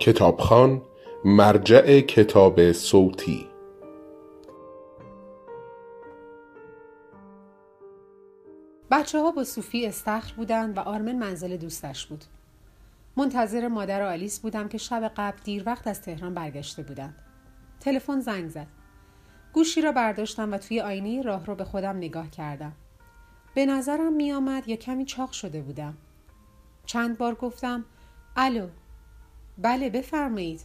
کتابخان مرجع کتاب صوتی بچه ها با صوفی استخر بودند و آرمن منزل دوستش بود. منتظر مادر آلیس بودم که شب قبل دیر وقت از تهران برگشته بودند. تلفن زنگ زد. گوشی را برداشتم و توی آینه راه رو به خودم نگاه کردم. به نظرم می آمد یا کمی چاق شده بودم. چند بار گفتم الو بله بفرمایید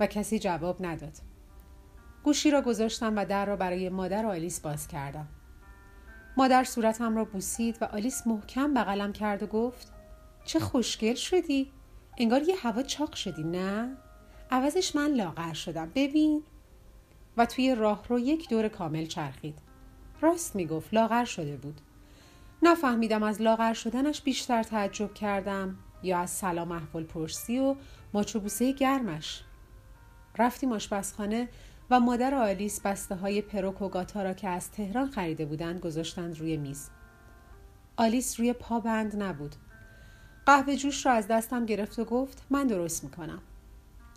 و کسی جواب نداد. گوشی را گذاشتم و در را برای مادر آلیس باز کردم. مادر صورتم را بوسید و آلیس محکم بغلم کرد و گفت چه خوشگل شدی؟ انگار یه هوا چاق شدی نه؟ عوضش من لاغر شدم ببین و توی راه رو یک دور کامل چرخید راست می‌گفت لاغر شده بود نفهمیدم از لاغر شدنش بیشتر تعجب کردم یا از سلام احوال پرسی و ماچوبوسه گرمش. رفتیم آشپزخانه و مادر آلیس بسته های پروک و گاتا را که از تهران خریده بودند گذاشتند روی میز. آلیس روی پا بند نبود. قهوه جوش را از دستم گرفت و گفت من درست می‌کنم.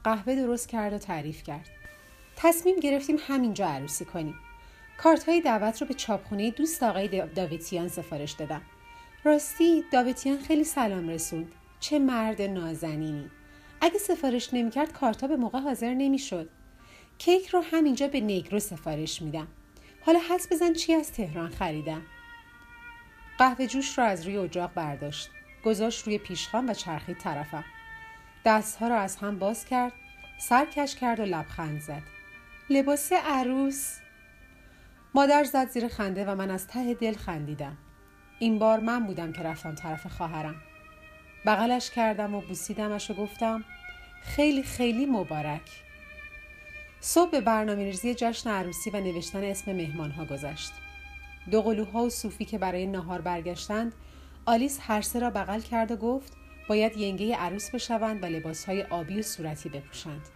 قهوه درست کرد و تعریف کرد. تصمیم گرفتیم همینجا عروسی کنیم. کارت های دعوت رو به چاپخونه دوست آقای داویتیان سفارش دادم. راستی داویتیان خیلی سلام رسوند. چه مرد نازنینی. اگه سفارش نمی‌کرد کارتا به موقع حاضر نمی‌شد. کیک رو همینجا به نیگرو سفارش میدم. حالا حس بزن چی از تهران خریدم. قهوه جوش رو از روی اجاق برداشت. گذاشت روی پیشخان و چرخید طرفم. دستها را از هم باز کرد سر کش کرد و لبخند زد. لباس عروس. مادر زد زیر خنده و من از ته دل خندیدم. این بار من بودم که رفتم طرف خواهرم. بغلش کردم و بوسیدمش و گفتم خیلی خیلی مبارک. صبح به برنامه ریزی جشن عروسی و نوشتن اسم مهمان ها گذشت. دو قلوها و صوفی که برای نهار برگشتند آلیس هر سه را بغل کرد و گفت باید ینگه عروس بشوند و لباسهای آبی و صورتی بپوشند.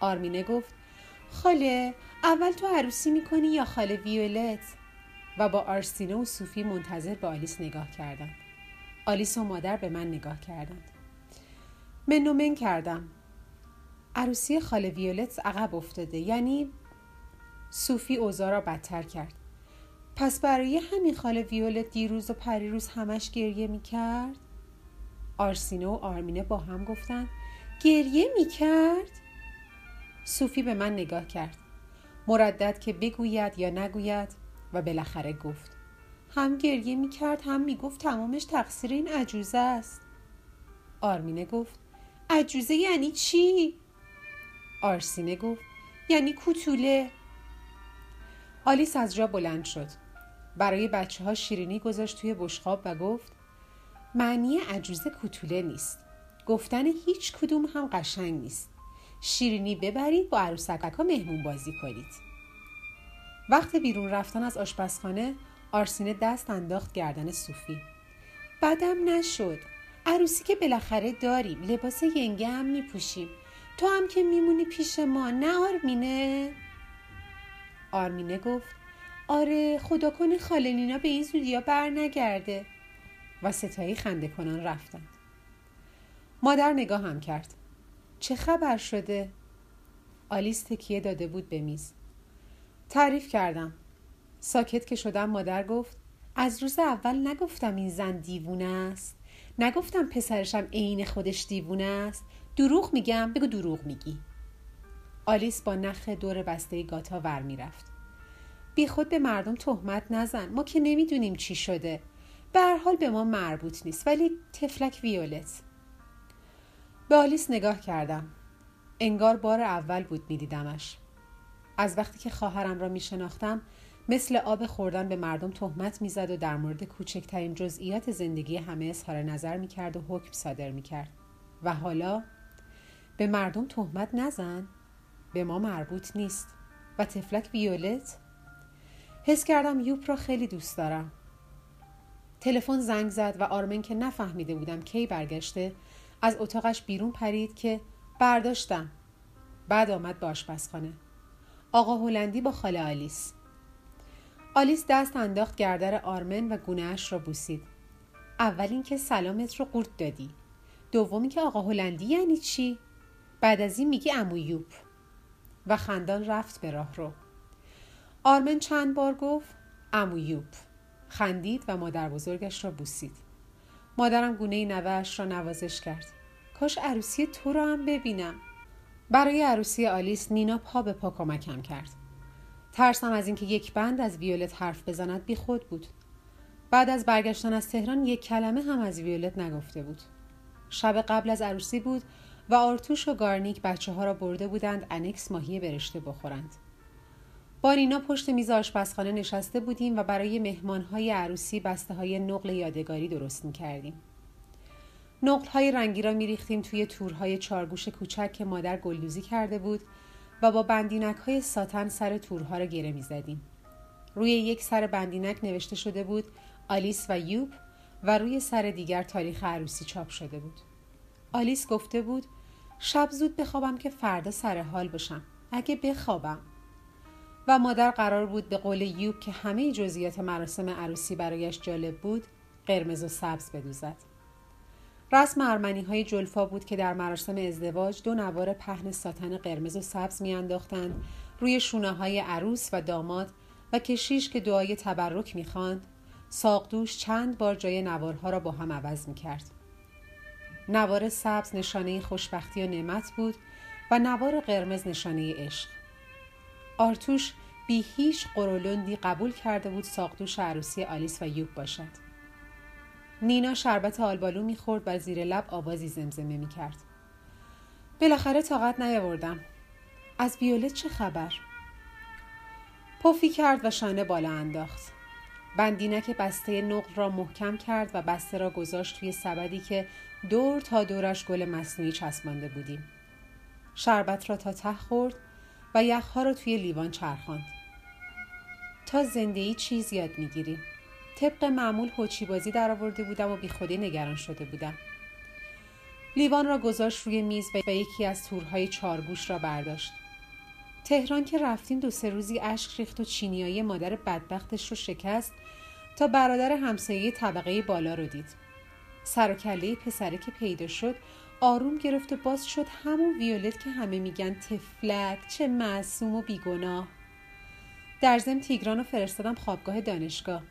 آرمینه گفت خاله اول تو عروسی می‌کنی یا خاله ویولت؟ و با آرسینه و صوفی منتظر به آلیس نگاه کردند. آلیس و مادر به من نگاه کردند. من من کردم. عروسی خاله ویولت عقب افتاده یعنی صوفی اوزا را بدتر کرد. پس برای همین خاله ویولت دیروز و پریروز همش گریه می‌کرد؟ آرسینه و آرمینه با هم گفتن گریه می‌کرد؟ صوفی به من نگاه کرد. مردد که بگوید یا نگوید و بالاخره گفت. هم گریه می‌کرد هم می‌گفت تمامش تقصیر این عجوزه است. آرمینه گفت عجوزه یعنی چی؟ آرسینه گفت یعنی کوتوله. آلیس از جا بلند شد. برای بچه ها شیرینی گذاشت توی بشخاب و گفت معنی عجوزه کوتوله نیست. گفتن هیچ کدوم هم قشنگ نیست. شیرینی ببرید با عروسک ها مهمون بازی کنید. وقت بیرون رفتن از آشپزخانه آرسینه دست انداخت گردن صوفی. بدم نشد. عروسی که بالاخره داریم لباس ینگه هم میپوشیم. تو هم که میمونی پیش ما نه آرمینه؟ آرمینه گفت آره خدا کنه خاله نینا به این زودیا بر نگرده. و ستایی خنده کنان رفتند. مادر نگاه هم کرد. چه خبر شده؟ آلیس تکیه داده بود به میز. تعریف کردم. ساکت که شدم مادر گفت از روز اول نگفتم این زن دیوونه است. نگفتم پسرشم عین خودش دیوونه است. دروغ میگم بگو دروغ میگی. آلیس با نخ دور بسته گاتا ور می‌رفت. بی خود به مردم تهمت نزن. ما که نمی‌دونیم چی شده. به حال به ما مربوط نیست ولی تفلک ویولت. به آلیس نگاه کردم. انگار بار اول بود میدیدمش. از وقتی که خواهرم را میشناختم مثل آب خوردن به مردم تهمت می‌زد و در مورد کوچکترین جزئیات زندگی همه اظهار نظر می‌کرد و حکم صادر می‌کرد. و حالا به مردم تهمت نزن. به ما مربوط نیست. و تفلک ویولت؟ حس کردم یوپ را خیلی دوست دارم. تلفن زنگ زد و آرمن که نفهمیده بودم کی برگشته از اتاقش بیرون پرید که برداشتم. بعد آمد به آشپزخانه. آقا هلندی با خاله آلیس. آلیس دست انداخت گردر آرمن و گونهاش را بوسید. اول اینکه سلامت رو قورت دادی. دومی که آقا هلندی یعنی چی؟ بعد از این میگی امویوب و خندان رفت به راه رو. آرمن چند بار گفت امویوب خندید و مادر بزرگش را بوسید. مادرم گونه نوهش را نوازش کرد. کاش عروسی تو را هم ببینم. برای عروسی آلیس نینا پا به پا کمکم کرد. ترسم از اینکه یک بند از ویولت حرف بزند بی خود بود. بعد از برگشتن از تهران یک کلمه هم از ویولت نگفته بود. شب قبل از عروسی بود و آرتوش و گارنیک بچه ها را برده بودند انکس ماهی برشته بخورند. با نینا پشت میز آشپزخانه نشسته بودیم و برای مهمانهای عروسی بسته های نقل یادگاری درست می کردیم. نقل های رنگی را می ریختیم توی تورهای چارگوش کوچک که مادر گلدوزی کرده بود و با بندینک های ساتن سر تورها را گره می زدیم. روی یک سر بندینک نوشته شده بود آلیس و یوب و روی سر دیگر تاریخ عروسی چاپ شده بود. آلیس گفته بود شب زود بخوابم که فردا سر حال باشم. اگه بخوابم. و مادر قرار بود به قول یوب که همه جزئیات مراسم عروسی برایش جالب بود قرمز و سبز بدوزد رسم ارمنی های جلفا بود که در مراسم ازدواج دو نوار پهن ساتن قرمز و سبز میانداختند. روی شونه های عروس و داماد و کشیش که دعای تبرک می‌خواند ساقدوش چند بار جای نوارها را با هم عوض می‌کرد. نوار سبز نشانه خوشبختی و نعمت بود و نوار قرمز نشانه عشق. آرتوش بی هیچ قرولندی قبول کرده بود ساقدوش عروسی آلیس و یوب باشد. نینا شربت آلبالو می‌خورد و زیر لب آوازی زمزمه می‌کرد. بالاخره طاقت نیاوردم. از ویولت چه خبر؟ پفی کرد و شانه بالا انداخت. بندینک بسته نقل را محکم کرد و بسته را گذاشت توی سبدی که دور تا دورش گل مصنوعی چسبانده بودیم. شربت را تا ته خورد و یخها را توی لیوان چرخاند. تا زندگی چیز یاد می‌گیریم. طبق معمول هوچی بازی در آورده بودم و بیخودی نگران شده بودم. لیوان را گذاشت روی میز و یکی از تورهای چارگوش را برداشت. تهران که رفتیم دو سه روزی اشک ریخت و چینیایی مادر بدبختش رو شکست تا برادر همسایه طبقه بالا رو دید. سر و کله پسره که پیدا شد آروم گرفت و باز شد همون ویولت که همه میگن تفلک چه معصوم و بیگناه. در ضمن تیگران رو فرستادم خوابگاه دانشگاه.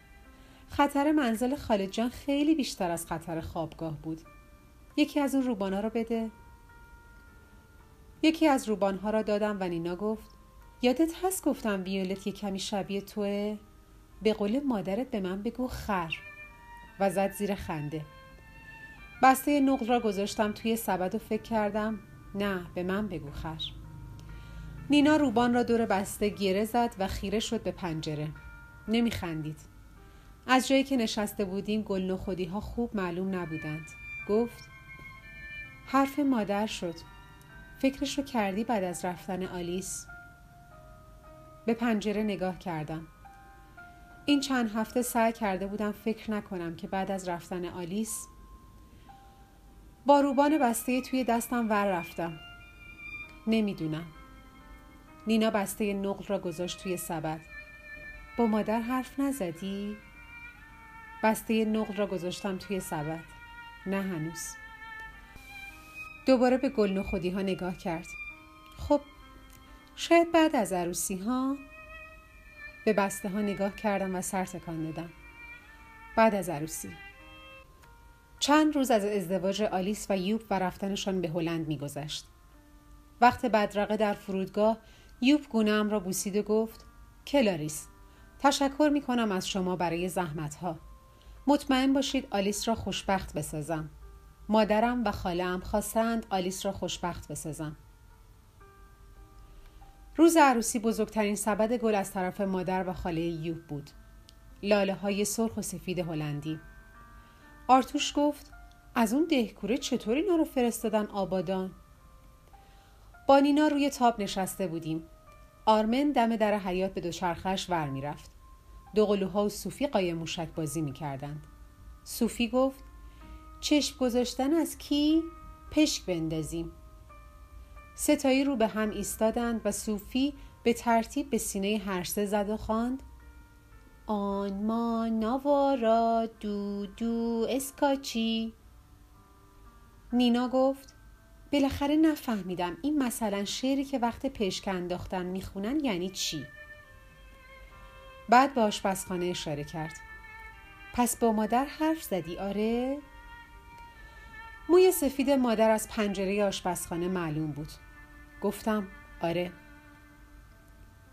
خطر منزل خالد جان خیلی بیشتر از خطر خوابگاه بود. یکی از اون روبانا رو بده. یکی از روبانها را دادم و نینا گفت یادت هست گفتم ویولت یه کمی شبیه توه؟ به قول مادرت به من بگو خر. و زد زیر خنده. بسته نقل را گذاشتم توی سبد و فکر کردم نه به من بگو خر. نینا روبان را دور بسته گیره زد و خیره شد به پنجره. نمیخندید. از جایی که نشسته بودیم گل نخودی ها خوب معلوم نبودند. گفت حرف مادر شد. فکرش رو کردی بعد از رفتن آلیس؟ به پنجره نگاه کردم. این چند هفته سعی کرده بودم فکر نکنم که بعد از رفتن آلیس با روبان بسته توی دستم ور رفتم. نمی‌دونم. نینا بسته نقل را گذاشت توی سبد. با مادر حرف نزدی؟ بسته نقل را گذاشتم توی سبد. نه هنوز. دوباره به گل نخودی ها نگاه کرد. خب شاید بعد از عروسی ها به بسته ها نگاه کردم و سر تکان دادم. بعد از عروسی. چند روز از ازدواج آلیس و یوب و رفتنشان به هلند میگذشت وقت بدرقه در فرودگاه یوب گونه‌م را بوسید و گفت کلاریس تشکر می کنم از شما برای زحمت ها. مطمئن باشید آلیس را خوشبخت بسازم. مادرم و خاله‌م خواستند آلیس را خوشبخت بسازم. روز عروسی بزرگترین سبد گل از طرف مادر و خاله یوب بود. لاله های سرخ و سفید هلندی. آرتوش گفت از اون دهکوره چطور اینا رو فرستادن آبادان؟ با نینا روی تاب نشسته بودیم. آرمن دم در حیات به دوچرخش ور می‌رفت. دو قلوها و صوفی قایم موشک بازی می‌کردند. صوفی گفت چشم گذاشتن از کی؟ پشک بندازیم. ستایی رو به هم ایستادند و صوفی به ترتیب به سینه هر سه زد و خواند آن ما نوارا دو دو اسکاچی نینا گفت بالاخره نفهمیدم این مثلا شعری که وقت پشک انداختن می‌خونن یعنی چی بعد به آشپزخانه اشاره کرد. پس با مادر حرف زدی؟ آره. موی سفید مادر از پنجره آشپزخانه معلوم بود. گفتم آره.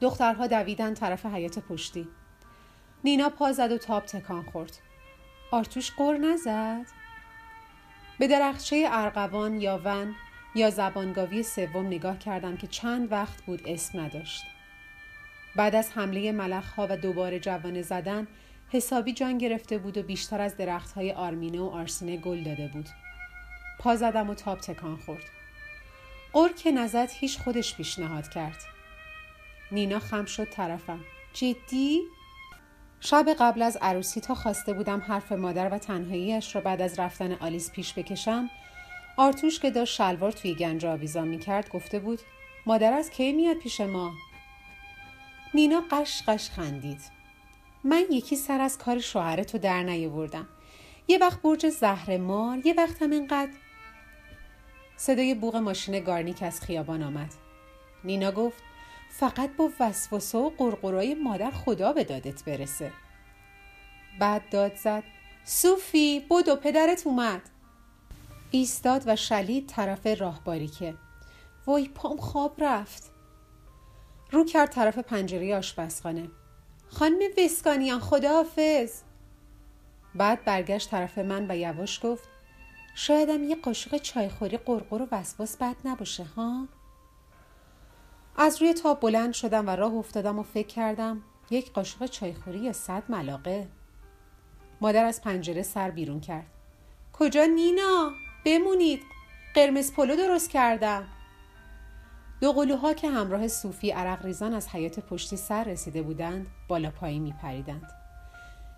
دخترها دویدن طرف حیات پشتی. نینا پا زد و تاب تکان خورد. آرتوش قر نزد. به درخچه ارغوان یا ون یا زبانگاوی سوم نگاه کردم که چند وقت بود اسم نداشت. بعد از حمله ملخها و دوباره جوانه زدن حسابی جان گرفته بود و بیشتر از درختهای آرمینه و آرسینه گل داده بود پا زدم و تاب تکان خورد قر که نزد هیچ خودش پیشنهاد کرد نینا خم شد طرفم جدی؟ شب قبل از عروسی تا خواسته بودم حرف مادر و تنهاییش را بعد از رفتن آلیس پیش بکشم آرتوش که داشت شلوار توی گنج آویزان می کرد گفته بود مادر از کی میاد پیش ما؟ نینا قش قش خندید. من یکی سر از کار شوهرتو در نیاوردم. یه وقت برج زهر مار یه وقت هم اینقدر. صدای بوغ ماشین گارنیک از خیابان آمد. نینا گفت فقط با وسوسه و قرقرای مادر خدا به دادت برسه. بعد داد زد صوفی بدو پدرت اومد. ایستاد و شلید طرف راه باریکه وای پام خواب رفت. رو کرد طرف پنجره آشپزخانه. خانم وسکانیان خداحافظ. بعد برگشت طرف من و یواش گفت شایدم یه قاشق چایخوری قرقر و وسواس بد نباشه ها؟ از روی تاب بلند شدم و راه افتادم و فکر کردم یک قاشق چایخوری یا صد ملاقه. مادر از پنجره سر بیرون کرد. کجا نینا؟ بمونید. قرمز پلو درست کردم. دو قلوها که همراه صوفی عرق ریزان از حیات پشتی سر رسیده بودند بالا پایین می پریدند.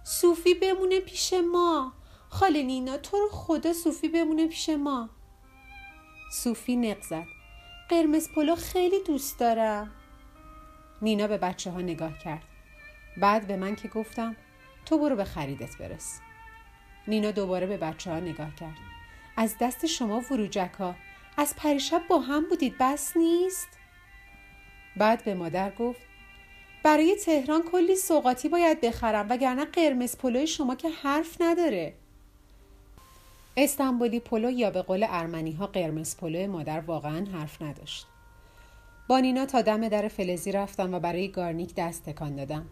صوفی بمونه پیش ما! خاله نینا تو رو خدا صوفی بمونه پیش ما! صوفی نق زد. قرمز پلو خیلی دوست دارم. نینا به بچه ها نگاه کرد. بعد به من که گفتم تو برو به خریدت برس. نینا دوباره به بچه ها نگاه کرد. از دست شما وروجک ها از پریشب با هم بودید بس نیست بعد به مادر گفت برای تهران کلی سوقاتی باید بخرم وگرنه قرمز پلوی شما که حرف نداره استانبولی پلو یا به قول ارمنی ها قرمز پلو مادر واقعا حرف نداشت. با نینا تا دم در فلزی رفتم و برای گارنیک دست تکان دادم.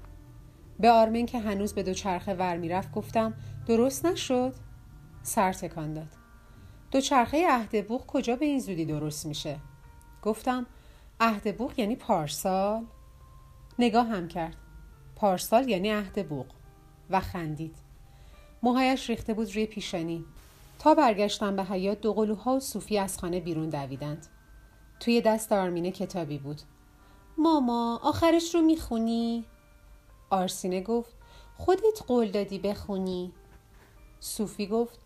به آرمین که هنوز به دوچرخه ور می‌رفت گفتم درست نشد؟ سر تکان داد. دوچرخه عهد کجا به این زودی درست میشه؟ گفتم عهد یعنی پارسال؟ نگاه هم کرد. پارسال یعنی عهد بوق و خندید. موهایش ریخته بود روی پیشانی تا برگشتم به حیات دو قلوها و صوفی از خانه بیرون دویدند. توی دست آرمینه کتابی بود. ماما آخرش رو می‌خونی؟ آرسینه گفت خودت قول دادی بخونی. صوفی گفت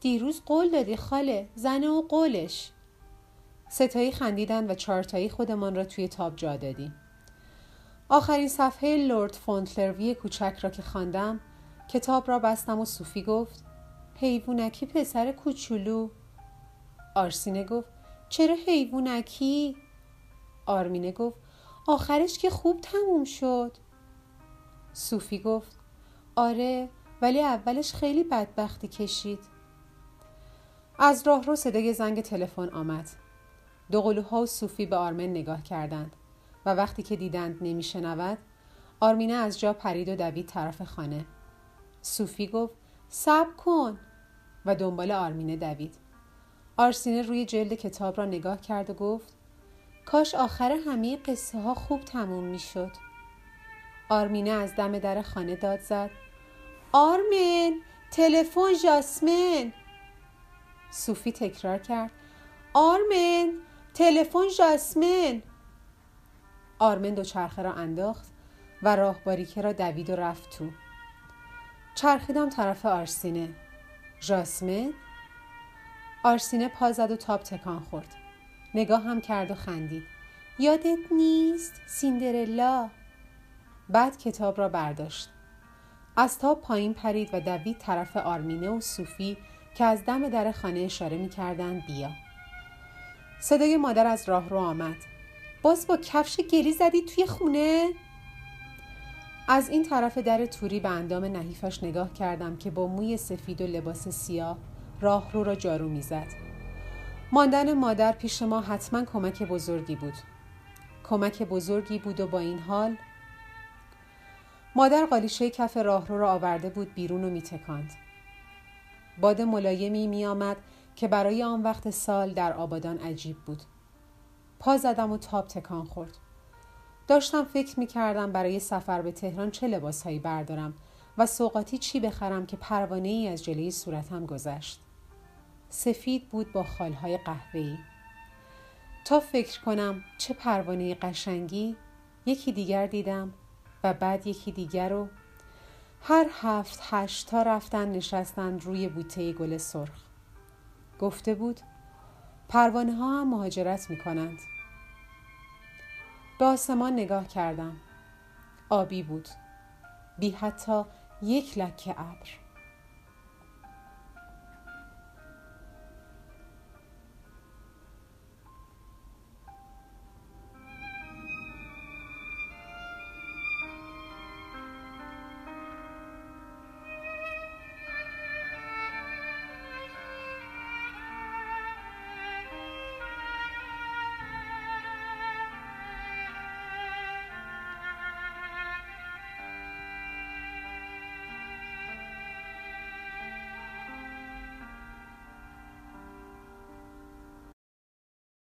دیروز قول دادی خاله زنه و قولش. ستایی خندیدن و چارتایی خودمان را توی تاب جا دادیم. آخرین صفحه لورد فونتلروی کوچک را که خواندم کتاب را بستم و صوفی گفت حیوونکی پسر کوچولو آرسینه گفت چرا حیوونکی؟ آرمینه گفت آخرش که خوب تموم شد صوفی گفت آره ولی اولش خیلی بدبختی کشید از راه رو صدای زنگ تلفن آمد دو قلوها و صوفی به آرمن نگاه کردند و وقتی که دیدند نمیشنود آرمینه از جا پرید و دوید طرف خانه صوفی گفت صبر کن و دنبال آرمینه دوید. آرسینه روی جلد کتاب را نگاه کرد و گفت کاش آخر همه قصه ها خوب تموم می شد. آرمینه از دم در خانه داد زد آرمین تلفن جاسمن صوفی تکرار کرد. آرمین تلفن جاسمن. آرمن دو چرخه را انداخت و راه باریکه را دوید و رفت تو. چرخیدم طرف آرسینه. ژاسمن آرسینه پا زد و تاب تکان خورد. نگاه هم کرد و خندید. یادت نیست سیندرلا؟ بعد کتاب را برداشت. از تاب پایین پرید و دوید طرف آرمینه و صوفی که از دم در خانه اشاره می کردن بیا صدای مادر از راه رو آمد باز با کفش گلی زدی توی خونه؟ از این طرف در توری به اندام نحیفش نگاه کردم که با موی سفید و لباس سیاه راه رو را جارو می‌زد. ماندن مادر پیش ما حتما کمک بزرگی بود. کمک بزرگی بود و با این حال مادر قالیشه کف راهرو را آورده بود بیرون و میتکاند. باد ملایمی میآمد که برای آن وقت سال در آبادان عجیب بود. پا زدم و تاب تکان خورد. داشتم فکر می کردم برای سفر به تهران چه لباسهایی بردارم و سوقاتی چی بخرم که پروانه ای از جلوی صورتم گذشت. سفید بود با خالهای قهوه‌ای. تا فکر کنم چه پروانه قشنگی یکی دیگر دیدم و بعد یکی دیگر رو هر هفت هشت تا رفتن نشستن روی بوته گل سرخ. گفته بود پروانه ها هم مهاجرت می کنند. به آسمان نگاه کردم. آبی بود. بی حتی یک لکه ابر.